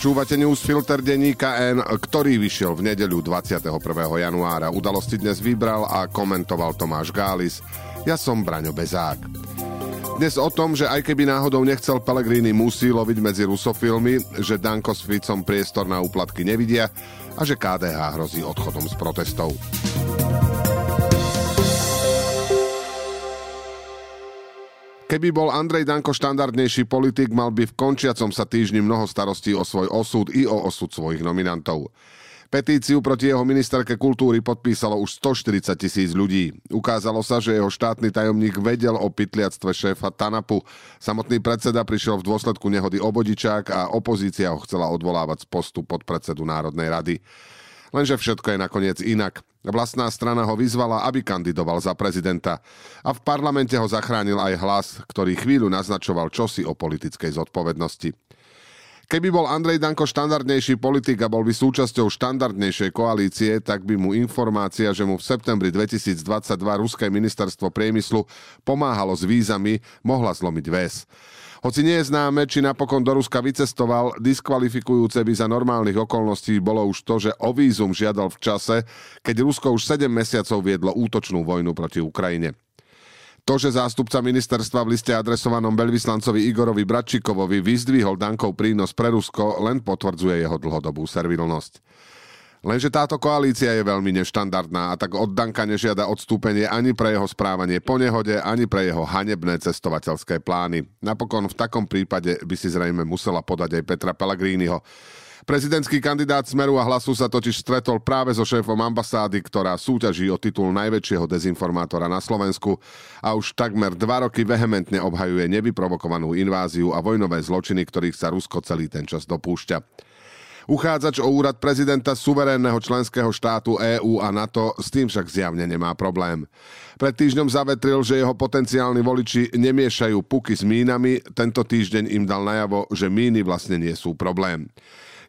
Počúvate newsfilter denníka N, ktorý vyšiel v nedeľu 21. januára. Udalosti dnes vybral a komentoval Tomáš Gális. Ja som Braňo Bezák. Dnes o tom, že aj keby náhodou nechcel Pellegrini musí loviť medzi rusofilmy, že Danko s Ficom priestor na úplatky nevidia a že KDH hrozí odchodom z protestov. Keby bol Andrej Danko štandardnejší politik, mal by v končiacom sa týždni mnoho starostí o svoj osud i o osud svojich nominantov. Petíciu proti jeho ministerke kultúry podpísalo už 140 tisíc ľudí. Ukázalo sa, že jeho štátny tajomník vedel o pytliactve šéfa Tanapu. Samotný predseda prišiel v dôsledku nehody obodičák a opozícia ho chcela odvolávať z postu podpredsedu Národnej rady. Lenže všetko je nakoniec inak. Vlastná strana ho vyzvala, aby kandidoval za prezidenta. A v parlamente ho zachránil aj hlas, ktorý chvíľu naznačoval čosi o politickej zodpovednosti. Keby bol Andrej Danko štandardnejší politik a bol by súčasťou štandardnejšej koalície, tak by mu informácia, že mu v septembri 2022 ruské ministerstvo priemyslu pomáhalo s vízami, mohla zlomiť väz. Hoci nie je známe, či napokon do Ruska vycestoval, diskvalifikujúce by za normálnych okolností bolo už to, že o vízum žiadal v čase, keď Rusko už 7 mesiacov viedlo útočnú vojnu proti Ukrajine. To, že zástupca ministerstva v liste adresovanom veľvyslancovi Igorovi Bratčikovovi vyzdvihol Dankov prínos pre Rusko, len potvrdzuje jeho dlhodobú servilnosť. Lenže táto koalícia je veľmi neštandardná a tak od Danka nežiada odstúpenie ani pre jeho správanie po nehode, ani pre jeho hanebné cestovateľské plány. Napokon v takom prípade by si zrejme musela podať aj Petra Pellegriniho. Prezidentský kandidát Smeru a Hlasu sa totiž stretol práve so šéfom ambasády, ktorá súťaží o titul najväčšieho dezinformátora na Slovensku a už takmer dva roky vehementne obhajuje nevyprovokovanú inváziu a vojnové zločiny, ktorých sa Rusko celý ten čas dopúšťa. Uchádzač o úrad prezidenta suverénneho členského štátu EÚ a NATO s tým však zjavne nemá problém. Pred týždňom zavetril, že jeho potenciálni voliči nemiešajú puky s mínami, tento týždeň im dal najavo, že míny vlastne nie sú problém.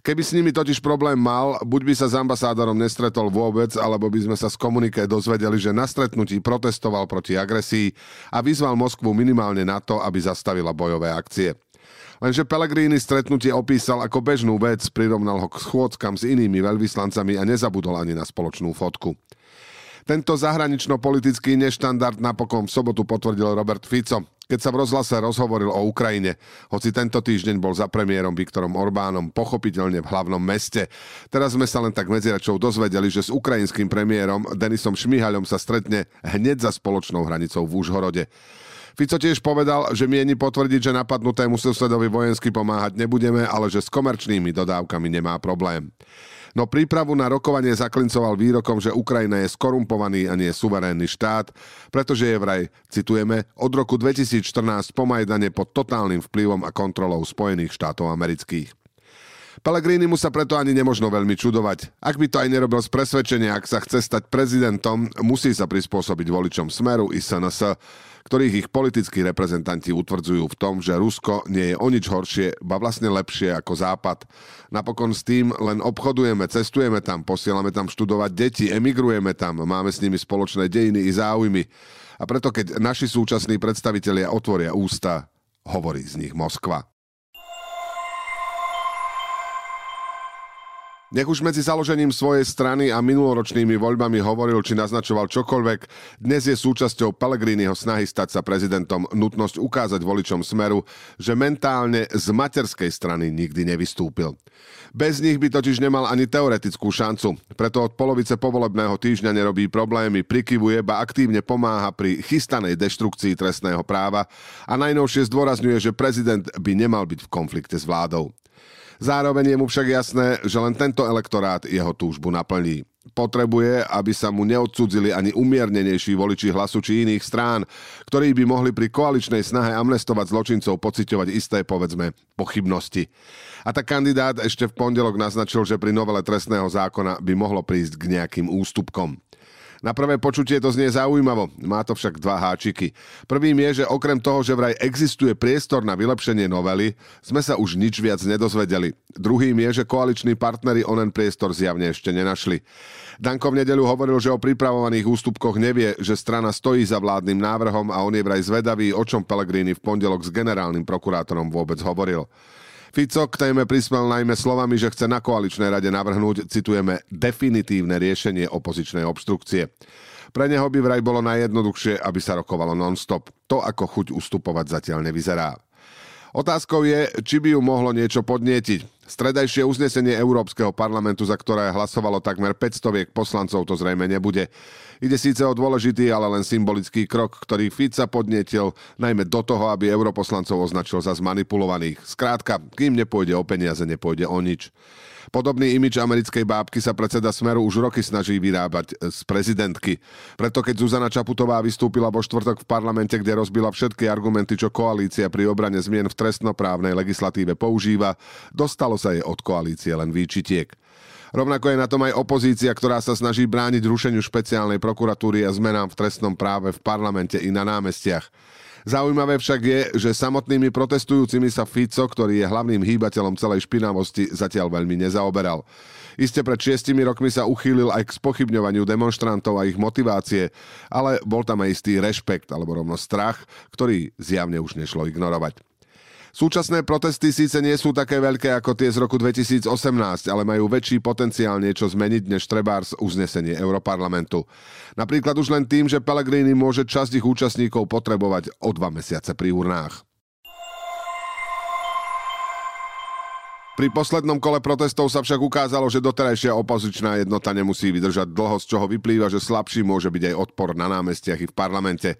Keby s nimi totiž problém mal, buď by sa s ambasádorom nestretol vôbec, alebo by sme sa z komuniké dozvedeli, že na stretnutí protestoval proti agresii a vyzval Moskvu minimálne na to, aby zastavila bojové akcie. Lenže Pellegrini stretnutie opísal ako bežnú vec, prirovnal ho k schôdzkam s inými veľvyslancami a nezabudol ani na spoločnú fotku. Tento zahranično-politický neštandard napokon v sobotu potvrdil Robert Fico, keď sa v rozhlase rozhovoril o Ukrajine, hoci tento týždeň bol za premiérom Viktorom Orbánom pochopiteľne v hlavnom meste. Teraz sme sa len tak medziračov dozvedeli, že s ukrajinským premiérom Denisom Šmihaľom sa stretne hneď za spoločnou hranicou v Úžhorode. Fico tiež povedal, že mieni potvrdiť, že napadnutému susedovi vojensky pomáhať nebudeme, ale že s komerčnými dodávkami nemá problém. No prípravu na rokovanie zaklincoval výrokom, že Ukrajina je skorumpovaný a nie suverénny štát, pretože je vraj, citujeme, od roku 2014 po Majdane pod totálnym vplyvom a kontrolou Spojených štátov amerických. Pellegrini mu sa preto ani nemožno veľmi čudovať. Ak by to aj nerobil z presvedčenia, ak sa chce stať prezidentom, musí sa prispôsobiť voličom Smeru i SNS, ktorých ich politickí reprezentanti utvrdzujú v tom, že Rusko nie je o nič horšie, ba vlastne lepšie ako Západ. Napokon s tým len obchodujeme, cestujeme tam, posielame tam študovať deti, emigrujeme tam, máme s nimi spoločné dejiny i záujmy. A preto keď naši súčasní predstavitelia otvoria ústa, hovorí z nich Moskva. Nech už medzi založením svojej strany a minuloročnými voľbami hovoril či naznačoval čokoľvek, dnes je súčasťou Pellegriniho snahy stať sa prezidentom nutnosť ukázať voličom Smeru, že mentálne z materskej strany nikdy nevystúpil. Bez nich by totiž nemal ani teoretickú šancu, preto od polovice povolebného týždňa nerobí problémy, prikyvuje, ba aktívne pomáha pri chystanej deštrukcii trestného práva a najnovšie zdôrazňuje, že prezident by nemal byť v konflikte s vládou. Zároveň je mu však jasné, že len tento elektorát jeho túžbu naplní. Potrebuje, aby sa mu neodsudzili ani umiernenejší voliči hlasu či iných strán, ktorí by mohli pri koaličnej snahe amnestovať zločincov pociťovať isté, povedzme, pochybnosti. A tak kandidát ešte v pondelok naznačil, že pri novele trestného zákona by mohlo prísť k nejakým ústupkom. Na prvé počutie to znie zaujímavo, má to však dva háčiky. Prvým je, že okrem toho, že vraj existuje priestor na vylepšenie novely, sme sa už nič viac nedozvedeli. Druhým je, že koaliční partnery onen priestor zjavne ešte nenašli. Danko v nedeľu hovoril, že o pripravovaných ústupkoch nevie, že strana stojí za vládnym návrhom a on je vraj zvedavý, o čom Pellegrini v pondelok s generálnym prokurátorom vôbec hovoril. Fico k téme prispel najmä slovami, že chce na koaličnej rade navrhnúť, citujeme, definitívne riešenie opozičnej obštrukcie. Pre neho by vraj bolo najjednoduchšie, aby sa rokovalo non-stop. To ako chuť ustupovať zatiaľ nevyzerá. Otázkou je, či by ju mohlo niečo podnietiť. Stredajšie uznesenie Európskeho parlamentu, za ktoré hlasovalo takmer 500 poslancov, to zrejme nebude. Ide síce o dôležitý, ale len symbolický krok, ktorý Fica podnietil najmä do toho, aby europoslancov označil za zmanipulovaných. Skrátka, kým nepôjde o peniaze, nepôjde o nič. Podobný imič americkej bábky sa predseda Smeru už roky snaží vyrábať z prezidentky. Preto keď Zuzana Čaputová vystúpila vo štvrtok v parlamente, kde rozbila všetky argumenty, čo koalícia pri obrane zmien v trestnoprávnej legislatíve používa, dostalo sa jej od koalície len výčitiek. Rovnako je na tom aj opozícia, ktorá sa snaží brániť rušeniu špeciálnej prokuratúry a zmenám v trestnom práve v parlamente i na námestiach. Zaujímavé však je, že samotnými protestujúcimi sa Fico, ktorý je hlavným hýbateľom celej špinavosti, zatiaľ veľmi nezaoberal. Iste pred šiestimi rokmi sa uchýlil aj k spochybňovaniu demonstrantov a ich motivácie, ale bol tam aj istý rešpekt alebo rovno strach, ktorý zjavne už nešlo ignorovať. Súčasné protesty síce nie sú také veľké ako tie z roku 2018, ale majú väčší potenciál niečo zmeniť než trebárs uznesenie Europarlamentu. Napríklad už len tým, že Pellegrini môže časť ich účastníkov potrebovať o dva mesiace pri urnách. Pri poslednom kole protestov sa však ukázalo, že doterajšia opozičná jednota nemusí vydržať dlho, z čoho vyplýva, že slabší môže byť aj odpor na námestiach i v parlamente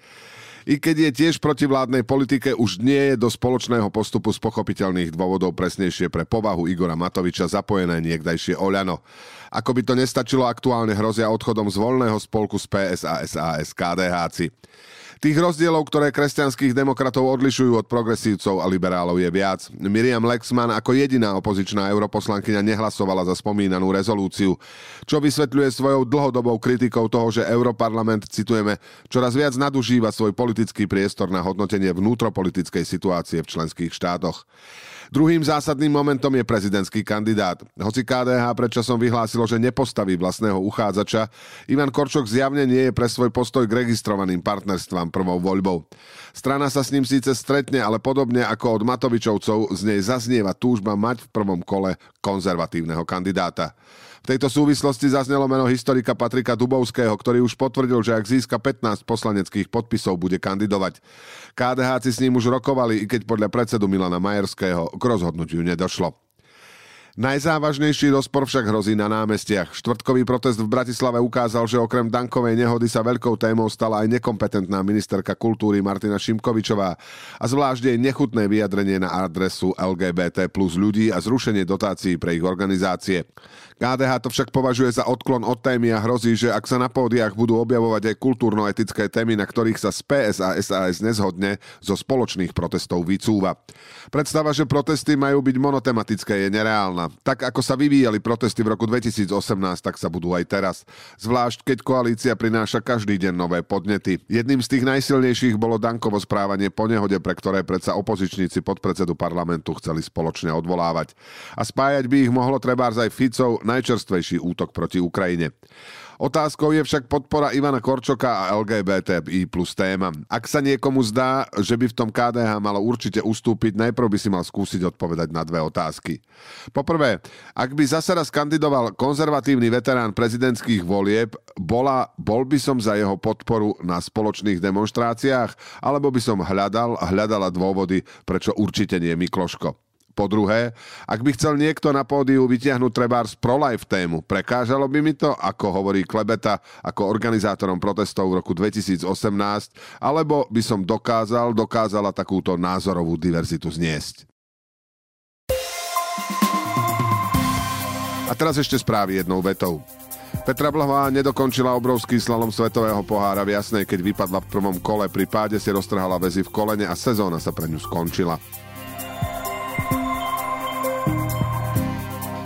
i keď je tiež proti vládnej politike, už nie je do spoločného postupu z pochopiteľných dôvodov presnejšie pre povahu Igora Matoviča zapojené niekdajšie Oľano. Ako by to nestačilo, aktuálne hrozia odchodom z voľného spolku z PS a SAS KDH. Tých rozdielov, ktoré kresťanských demokratov odlišujú od progresívcov a liberálov je viac. Miriam Lexman ako jediná opozičná europoslankyňa nehlasovala za spomínanú rezolúciu, čo vysvetľuje svojou dlhodobou kritikou toho, že Europarlament, citujeme, čoraz viac nadužíva svoj politický priestor na hodnotenie vnútropolitickej situácie v členských štátoch. Druhým zásadným momentom je prezidentský kandidát. Hoci KDH predčasom vyhlásilo, že nepostaví vlastného uchádzača, Ivan Korčok zjavne nie je pre svoj postoj k registrovaným partnerstvám prvou voľbou. Strana sa s ním síce stretne, ale podobne ako od Matovičovcov z nej zaznieva túžba mať v prvom kole konzervatívneho kandidáta. V tejto súvislosti zaznelo meno historika Patrika Dubovského, ktorý už potvrdil, že ak získa 15 poslaneckých podpisov, bude kandidovať. KDH s ním už rokovali, i keď podľa predsedu Milana Majerského k rozhodnutiu nedošlo. Najzávažnejší rozpor však hrozí na námestiach. Štvrtkový protest v Bratislave ukázal, že okrem dankovej nehody sa veľkou témou stala aj nekompetentná ministerka kultúry Martina Šimkovičová a zvlášť jej nechutné vyjadrenie na adresu LGBT plus ľudí a zrušenie dotácií pre ich organizácie. KDH to však považuje za odklon od témy a hrozí, že ak sa na pódiach budú objavovať aj kultúrno-etické témy, na ktorých sa z PS a SAS nezhodne, zo spoločných protestov vycúva. Predstava, že protesty majú byť monotematické, je nereálna. Tak ako sa vyvíjali protesty v roku 2018, tak sa budú aj teraz. Zvlášť, keď koalícia prináša každý deň nové podnety. Jedným z tých najsilnejších bolo Dankovo správanie po nehode, pre ktoré predsa opozičníci podpredsedu parlamentu chceli spoločne odvolávať. A spájať by ich mohlo trebárs aj Ficov, najčerstvejší útok proti Ukrajine. Otázkou je však podpora Ivana Korčoka a LGBTI plus téma. Ak sa niekomu zdá, že by v tom KDH malo určite ustúpiť, najprv by si mal skúsiť odpovedať na dve otázky. Poprvé, ak by zase raz kandidoval konzervatívny veterán prezidentských volieb, bola, bol by som za jeho podporu na spoločných demonstráciách, alebo by som hľadal hľadala dôvody, prečo určite nie Mikloško. Po druhé, ak by chcel niekto na pódiu vytiahnuť trebárs pro-life tému, prekážalo by mi to, ako hovorí Klebeta, ako organizátorom protestov v roku 2018, alebo by som dokázal, dokázala takúto názorovú diverzitu zniesť. A teraz ešte správy jednou vetou. Petra Blahová nedokončila obrovský slalom svetového pohára v Jasnej, keď vypadla v prvom kole. Pri páde si roztrhala väzy v kolene a sezóna sa pre ňu skončila.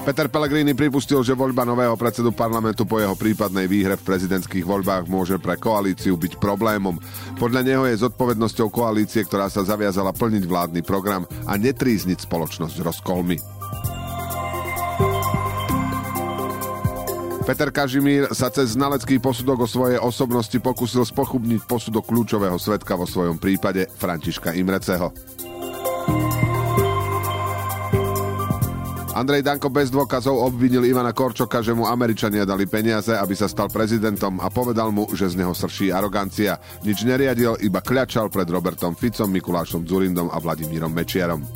Peter Pellegrini pripustil, že voľba nového predsedu parlamentu po jeho prípadnej výhre v prezidentských voľbách môže pre koalíciu byť problémom. Podľa neho je zodpovednosťou koalície, ktorá sa zaviazala plniť vládny program a netrízniť spoločnosť rozkolmi. Peter Kažimír sa cez znalecký posudok o svojej osobnosti pokusil spochubniť posudok kľúčového svetka vo svojom prípade Františka Imreceho. Andrej Danko bez dôkazov obvinil Ivana Korčoka, že mu Američania dali peniaze, aby sa stal prezidentom a povedal mu, že z neho srší arogancia. Nič neriadil, iba kľačal pred Robertom Ficom, Mikulášom Zurindom a Vladimírom Mečiarom.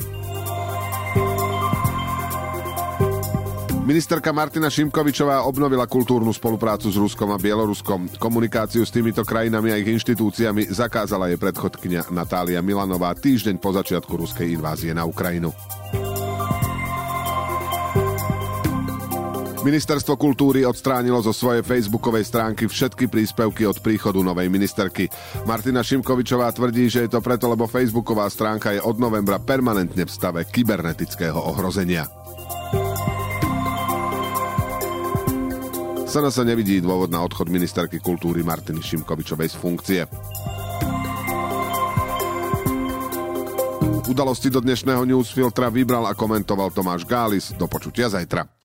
Ministerka Martina Šimkovičová obnovila kultúrnu spoluprácu s Ruskom a Bieloruskom. Komunikáciu s týmito krajinami a ich inštitúciami zakázala jej predchodkynia Natália Milanová týždeň po začiatku ruskej invázie na Ukrajinu. Ministerstvo kultúry odstránilo zo svojej facebookovej stránky všetky príspevky od príchodu novej ministerky. Martina Šimkovičová tvrdí, že je to preto, lebo facebooková stránka je od novembra permanentne v stave kybernetického ohrozenia. Sana sa nevidí dôvod na odchod ministerky kultúry Martiny Šimkovičovej z funkcie. Udalosti do dnešného newsfiltra vybral a komentoval Tomáš Gális. Do počutia zajtra.